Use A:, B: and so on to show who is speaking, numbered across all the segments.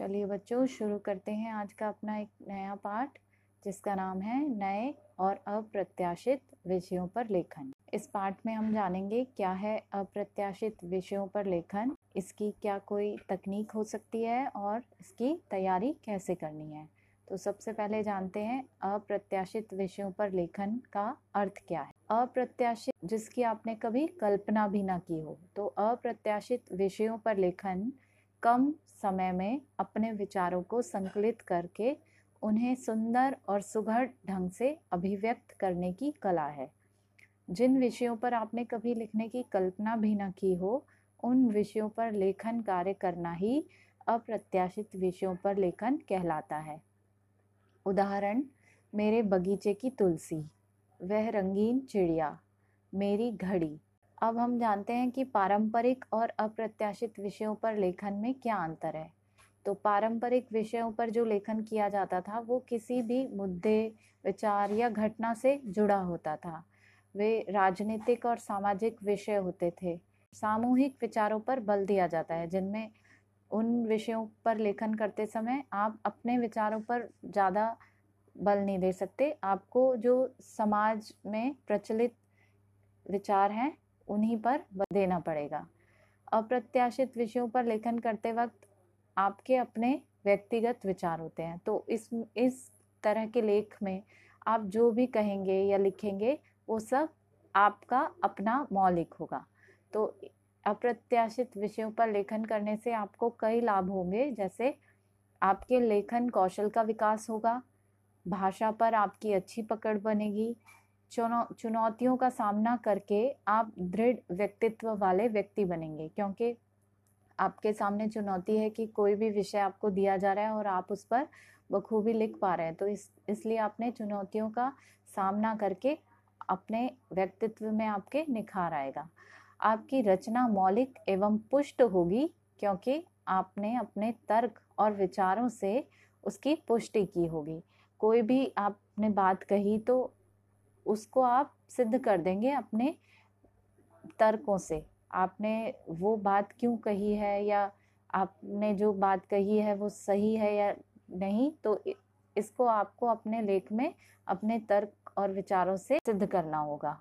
A: चलिए बच्चों, शुरू करते हैं आज का अपना एक नया पाठ, जिसका नाम है नए और अप्रत्याशित विषयों पर लेखन। इस पाठ में हम जानेंगे क्या है अप्रत्याशित विषयों पर लेखन, इसकी क्या कोई तकनीक हो सकती है और इसकी तैयारी कैसे करनी है। तो सबसे पहले जानते हैं अप्रत्याशित विषयों पर लेखन का अर्थ क्या है। अप्रत्याशित, जिसकी आपने कभी कल्पना भी ना की हो तो अप्रत्याशित विषयों पर लेखन कम समय में अपने विचारों को संकलित करके उन्हें सुंदर और सुघड़ ढंग से अभिव्यक्त करने की कला है। जिन विषयों पर आपने कभी लिखने की कल्पना भी न की हो, उन विषयों पर लेखन कार्य करना ही अप्रत्याशित विषयों पर लेखन कहलाता है। उदाहरण, मेरे बगीचे की तुलसी, वह रंगीन चिड़िया, मेरी घड़ी। अब हम जानते हैं कि पारंपरिक और अप्रत्याशित विषयों पर लेखन में क्या अंतर है। तो पारंपरिक विषयों पर जो लेखन किया जाता था, वो किसी भी मुद्दे, विचार या घटना से जुड़ा होता था। वे राजनीतिक और सामाजिक विषय होते थे। सामूहिक विचारों पर बल दिया जाता है, जिनमें उन विषयों पर लेखन करते समय आप अपने विचारों पर ज़्यादा बल नहीं दे सकते। आपको जो समाज में प्रचलित विचार हैं उन्हीं पर देना पड़ेगा। अप्रत्याशित विषयों पर लेखन करते वक्त आपके अपने व्यक्तिगत विचार होते हैं। तो इस इस तरह के लेख में आप जो भी कहेंगे या लिखेंगे, वो सब आपका अपना मौलिक होगा। तो अप्रत्याशित विषयों पर लेखन करने से आपको कई लाभ होंगे। जैसे आपके लेखन कौशल का विकास होगा, भाषा पर आपकी अच्छी पकड़ बनेगी चुनौतियों का सामना करके आप दृढ़ व्यक्तित्व वाले व्यक्ति बनेंगे, क्योंकि आपके सामने चुनौती है कि कोई भी विषय आपको दिया जा रहा है और आप उस पर बखूबी लिख पा रहे हैं। तो इस, इसलिए आपने चुनौतियों का सामना करके अपने व्यक्तित्व में आपके निखार आएगा। आपकी रचना मौलिक एवं पुष्ट होगी, क्योंकि आपने अपने तर्क और विचारों से उसकी पुष्टि की होगी। कोई भी आपने बात कही तो उसको आप सिद्ध कर देंगे अपने तर्कों से। आपने वो बात क्यों कही है या आपने जो बात कही है वो सही है या नहीं तो इसको आपको अपने लेख में अपने तर्क और विचारों से सिद्ध करना होगा।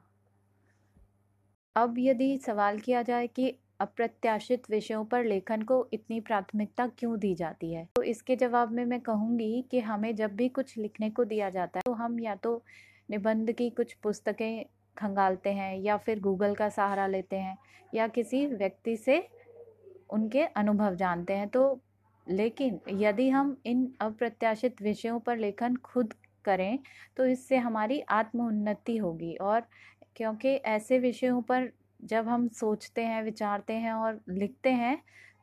A: अब यदि सवाल किया जाए कि अप्रत्याशित विषयों पर लेखन को इतनी प्राथमिकता क्यों दी जाती है तो इसके जवाब में मैं कहूँगी कि हमें जब भी कुछ लिखने को दिया जाता है तो हम या तो निबंध की कुछ पुस्तकें खंगालते हैं या फिर गूगल का सहारा लेते हैं या किसी व्यक्ति से उनके अनुभव जानते हैं। तो लेकिन यदि हम इन अप्रत्याशित विषयों पर लेखन खुद करें तो इससे हमारी आत्म उन्नति होगी। और क्योंकि ऐसे विषयों पर जब हम सोचते हैं, विचारते हैं और लिखते हैं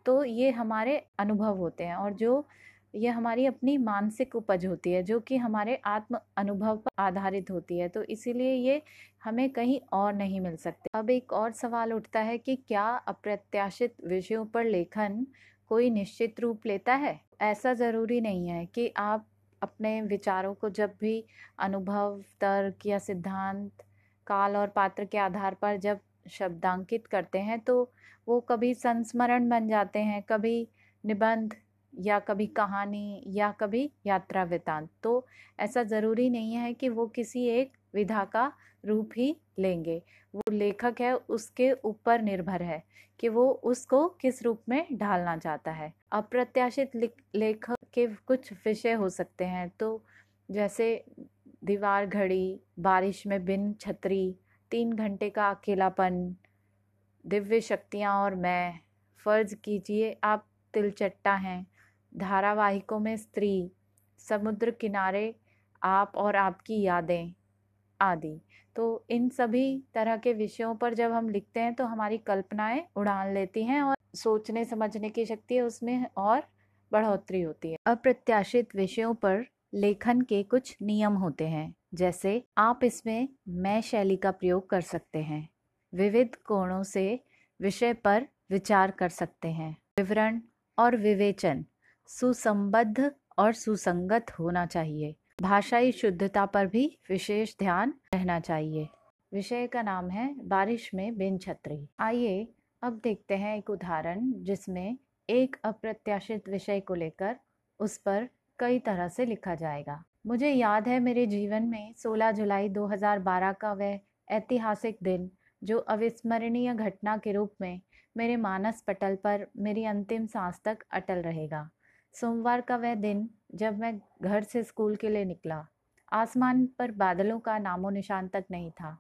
A: तो ये हमारे अनुभव होते हैं और जो ये हमारी अपनी मानसिक उपज होती है, जो कि हमारे आत्म अनुभव पर आधारित होती है। तो इसीलिए ये हमें कहीं और नहीं मिल सकते। अब एक और सवाल उठता है कि क्या अप्रत्याशित विषयों पर लेखन कोई निश्चित रूप लेता है? ऐसा ज़रूरी नहीं है कि आप अपने विचारों को जब भी अनुभव, तर्क या सिद्धांत, काल और पात्र के आधार पर जब शब्दांकित करते हैं तो वो कभी संस्मरण बन जाते हैं, कभी निबंध या कभी कहानी या कभी यात्रा वृतांत तो ऐसा ज़रूरी नहीं है कि वो किसी एक विधा का रूप ही लेंगे। वो लेखक है, उसके ऊपर निर्भर है कि वो उसको किस रूप में ढालना चाहता है। अप्रत्याशित लेखक के कुछ विषय हो सकते हैं तो जैसे दीवार घड़ी, बारिश में बिन छतरी, तीन घंटे का अकेलापन, दिव्य शक्तियाँ और मैं, फ़र्ज़ कीजिए आप तिलचट्टा हैं। धारावाहिकों में स्त्री, समुद्र किनारे, आप और आपकी यादें, आदि। तो इन सभी तरह के विषयों पर जब हम लिखते हैं तो हमारी कल्पनाएँ उड़ान लेती हैं और सोचने, समझने की शक्ति है उसमें और बढ़ोतरी होती है। अप्रत्याशित विषयों पर लेखन के कुछ नियम होते हैं, जैसे आप इसमें मैं शैली का प्रयोग कर सकते हैं, विविध कोणों से विषय पर विचार कर सकते हैं, विवरण और विवेचन। सुसंबद्ध और सुसंगत होना चाहिए। भाषाई शुद्धता पर भी विशेष ध्यान रहना चाहिए। विषय का नाम है बारिश में बिन छतरी। आइए अब देखते हैं एक उदाहरण जिसमें एक अप्रत्याशित विषय को लेकर उस पर कई तरह से लिखा जाएगा। मुझे याद है मेरे जीवन में 16 जुलाई 2012 का वह ऐतिहासिक दिन जो अविस्मरणीय घटना के रूप में मेरे मानस पटल पर मेरी अंतिम सांस तक अटल रहेगा। सोमवार का वह दिन जब मैं घर से स्कूल के लिए निकला, आसमान पर बादलों का नामो निशान तक नहीं था।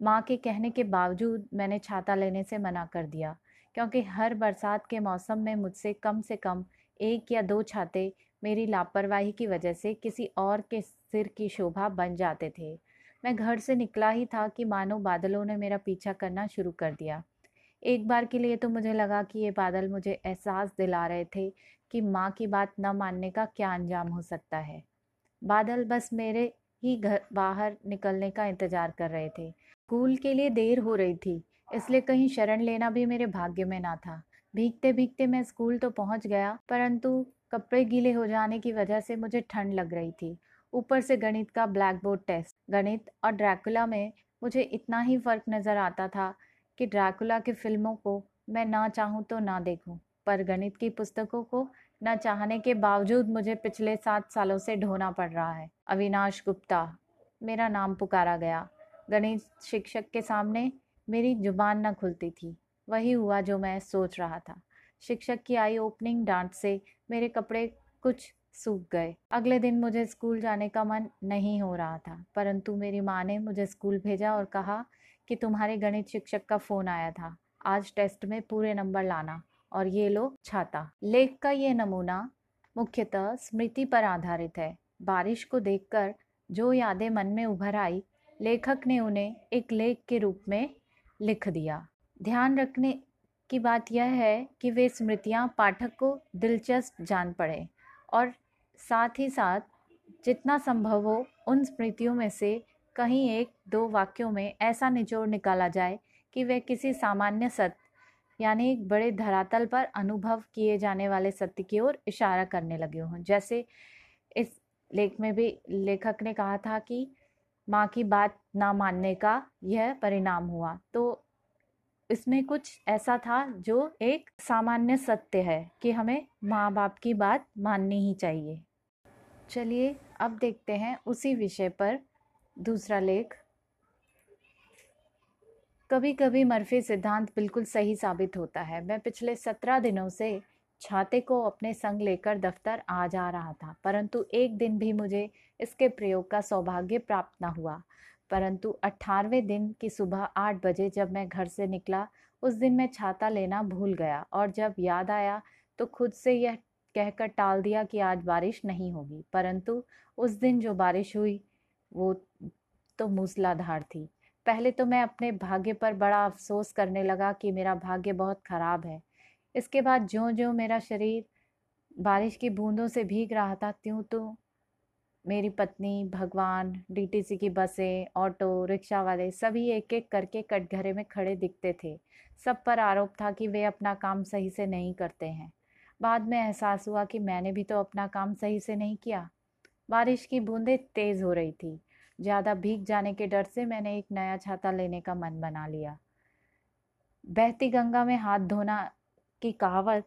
A: माँ के कहने के बावजूद मैंने छाता लेने से मना कर दिया, क्योंकि हर बरसात के मौसम में मुझसे कम से कम एक या दो छाते मेरी लापरवाही की वजह से किसी और के सिर की शोभा बन जाते थे। मैं घर से निकला ही था कि मानो बादलों ने मेरा पीछा करना शुरू कर दिया। एक बार के लिए तो मुझे लगा कि ये बादल मुझे एहसास दिला रहे थे कि माँ की बात न मानने का क्या अंजाम हो सकता है। बादल बस मेरे ही घर, बाहर निकलने का इंतज़ार कर रहे थे। स्कूल के लिए देर हो रही थी, इसलिए कहीं शरण लेना भी मेरे भाग्य में ना था। भीगते भीगते मैं स्कूल तो पहुँच गया, परंतु कपड़े गीले हो जाने की वजह से मुझे ठंड लग रही थी। ऊपर से गणित का ब्लैक बोर्ड टेस्ट, गणित और ड्रैकुला में मुझे इतना ही फ़र्क नज़र आता था कि ड्रैकुला की फ़िल्मों को मैं ना चाहूँ तो ना देखूँ, पर गणित की पुस्तकों को न चाहने के बावजूद मुझे पिछले सात सालों से ढोना पड़ रहा है। अविनाश गुप्ता, मेरा नाम पुकारा गया। गणित शिक्षक के सामने मेरी ज़ुबान न खुलती थी। वही हुआ जो मैं सोच रहा था। शिक्षक की आई ओपनिंग डांट से मेरे कपड़े कुछ सूख गए। अगले दिन मुझे स्कूल जाने का मन नहीं हो रहा था, परंतु मेरी माँ ने मुझे स्कूल भेजा और कहा कि तुम्हारे गणित शिक्षक का फ़ोन आया था। आज टेस्ट में पूरे नंबर लाना और ये लो छाता। लेख का ये नमूना मुख्यतः स्मृति पर आधारित है। बारिश को देखकर जो यादें मन में उभर आई, लेखक ने उन्हें एक लेख के रूप में लिख दिया। ध्यान रखने की बात यह है कि वे स्मृतियाँ पाठक को दिलचस्प जान पड़े और साथ ही साथ जितना संभव हो उन स्मृतियों में से कहीं एक दो वाक्यों में ऐसा निचोड़ निकाला जाए कि वे किसी सामान्य सत्य, यानी एक बड़े धरातल पर अनुभव किए जाने वाले सत्य की ओर इशारा करने लगे हों। जैसे इस लेख में भी लेखक ने कहा था कि माँ की बात ना मानने का यह परिणाम हुआ। तो इसमें कुछ ऐसा था जो एक सामान्य सत्य है कि हमें माँ बाप की बात माननी ही चाहिए। चलिए अब देखते हैं उसी विषय पर दूसरा लेख। कभी कभी मर्फी सिद्धांत बिल्कुल सही साबित होता है। मैं पिछले सत्रह दिनों से छाते को अपने संग लेकर दफ्तर आ जा रहा था, परंतु एक दिन भी मुझे इसके प्रयोग का सौभाग्य प्राप्त न हुआ। परंतु अट्ठारहवें दिन की सुबह आठ बजे जब मैं घर से निकला, उस दिन मैं छाता लेना भूल गया और जब याद आया तो खुद से यह कहकर टाल दिया कि आज बारिश नहीं होगी। परंतु उस दिन जो बारिश हुई वो तो मूसलाधार थी। पहले तो मैं अपने भाग्य पर बड़ा अफसोस करने लगा कि मेरा भाग्य बहुत ख़राब है। इसके बाद ज्यों ज्यों मेरा शरीर बारिश की बूंदों से भीग रहा था, त्यों तो मेरी पत्नी, भगवान डीटीसी की बसें, ऑटो, रिक्शा वाले सभी एक एक करके कटघरे में खड़े दिखते थे। सब पर आरोप था कि वे अपना काम सही से नहीं करते हैं। बाद में एहसास हुआ कि मैंने भी तो अपना काम सही से नहीं किया। बारिश की बूंदें तेज़ हो रही थी। ज़्यादा भीग जाने के डर से मैंने एक नया छाता लेने का मन बना लिया। बहती गंगा में हाथ धोना की कहावत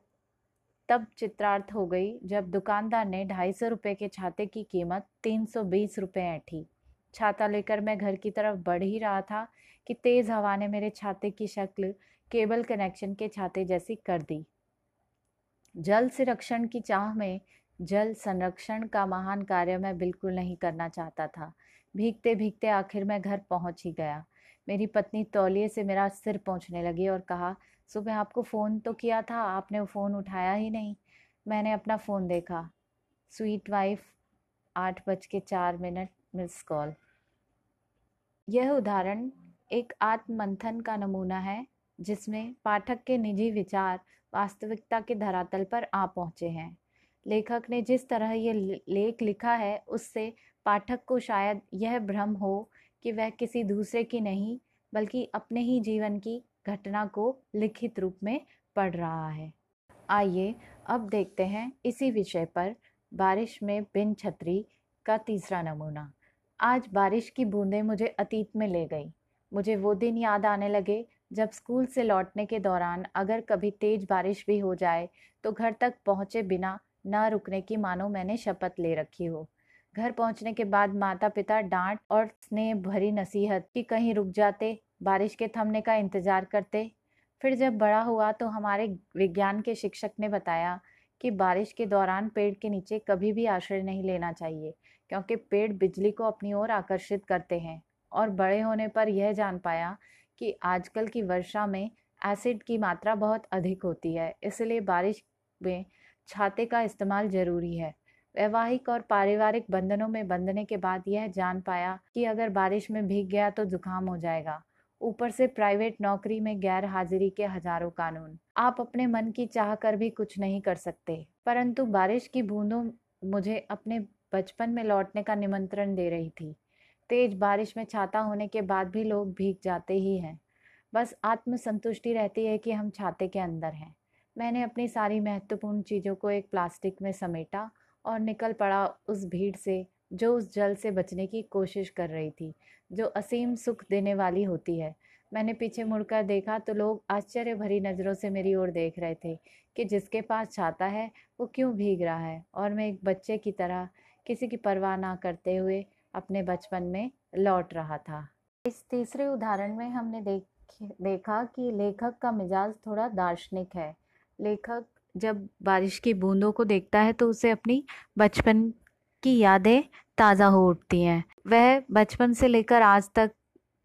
A: तब चित्रार्थ हो गई जब दुकानदार ने ढाई सौ रुपये के छाते की कीमत तीन सौ बीस रुपये ऐठी। छाता लेकर मैं घर की तरफ़ बढ़ ही रहा था कि तेज़ हवा ने मेरे छाते की शक्ल, केबल कनेक्शन के छाते जैसी कर दी। जल संरक्षण की चाह में जल संरक्षण का महान कार्य मैं बिल्कुल नहीं करना चाहता था। भीगते भीगते आखिर मैं घर पहुँच ही गया। मेरी पत्नी तौलिए से मेरा सिर पहुँचने लगी और कहा, सुबह आपको फ़ोन तो किया था, आपने फ़ोन उठाया ही नहीं। मैंने अपना फ़ोन देखा। स्वीट वाइफ, आठ बज के चार मिनट, मिस कॉल। यह उदाहरण एक आत्ममंथन का नमूना है, जिसमें पाठक के निजी विचार वास्तविकता के धरातल पर आ पहुँचे हैं। लेखक ने जिस तरह ये लेख लिखा है, उससे पाठक को शायद यह भ्रम हो कि वह किसी दूसरे की नहीं, बल्कि अपने ही जीवन की घटना को लिखित रूप में पढ़ रहा है। आइए अब देखते हैं इसी विषय पर, बारिश में बिन छतरी का तीसरा नमूना। आज बारिश की बूंदें मुझे अतीत में ले गई। मुझे वो दिन याद आने लगे जब स्कूल से लौटने के दौरान अगर कभी तेज बारिश भी हो जाए तो घर तक पहुँचे बिना न रुकने की मानो मैंने शपथ ले रखी हो। घर पहुँचने के बाद माता पिता डांट और स्नेह भरी नसीहत कि कहीं रुक जाते, बारिश के थमने का इंतज़ार करते। फिर जब बड़ा हुआ तो हमारे विज्ञान के शिक्षक ने बताया कि बारिश के दौरान पेड़ के नीचे कभी भी आश्रय नहीं लेना चाहिए, क्योंकि पेड़ बिजली को अपनी ओर आकर्षित करते हैं। और बड़े होने पर यह जान पाया कि आजकल की वर्षा में एसिड की मात्रा बहुत अधिक होती है, इसलिए बारिश में छाते का इस्तेमाल ज़रूरी है। वैवाहिक और पारिवारिक बंधनों में बंधने के बाद यह जान पाया कि अगर बारिश में भीग गया तो जुकाम हो जाएगा। ऊपर से प्राइवेट नौकरी में गैर हाजिरी के हज़ारों कानून। आप अपने मन की चाह कर भी कुछ नहीं कर सकते। परंतु बारिश की बूंदों मुझे अपने बचपन में लौटने का निमंत्रण दे रही थी। तेज बारिश में छाता होने के बाद भी लोग भीग जाते ही हैं। बस आत्मसंतुष्टि रहती है कि हम छाते के अंदर हैं। मैंने अपनी सारी महत्वपूर्ण चीज़ों को एक प्लास्टिक में समेटा और निकल पड़ा उस भीड़ से, जो उस जल से बचने की कोशिश कर रही थी, जो असीम सुख देने वाली होती है। मैंने पीछे मुड़कर देखा तो लोग आश्चर्य भरी नज़रों से मेरी ओर देख रहे थे कि जिसके पास छाता है, वो क्यों भीग रहा है? और मैं एक बच्चे की तरह किसी की परवाह ना करते हुए अपने बचपन में लौट रहा था। इस तीसरे उदाहरण में हमने देख, देखा कि लेखक का मिजाज थोड़ा दार्शनिक है। लेखक जब बारिश की बूंदों को देखता है तो उसे अपनी बचपन की यादें ताज़ा हो उठती हैं। वह बचपन से लेकर आज तक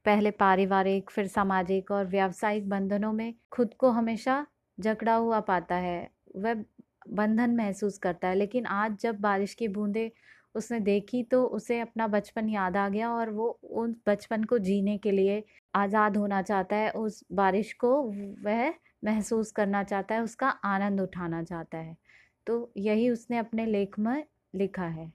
A: पहले पारिवारिक, फिर सामाजिक और व्यावसायिक बंधनों में खुद को हमेशा जकड़ा हुआ पाता है। वह बंधन महसूस करता है, लेकिन आज जब बारिश की बूंदें उसने देखी तो उसे अपना बचपन याद आ गया और वो उन बचपन को जीने के लिए आज़ाद होना चाहता है। उस बारिश को वह महसूस करना चाहता है, उसका आनंद उठाना चाहता है। तो यही उसने अपने लेख में लिखा है।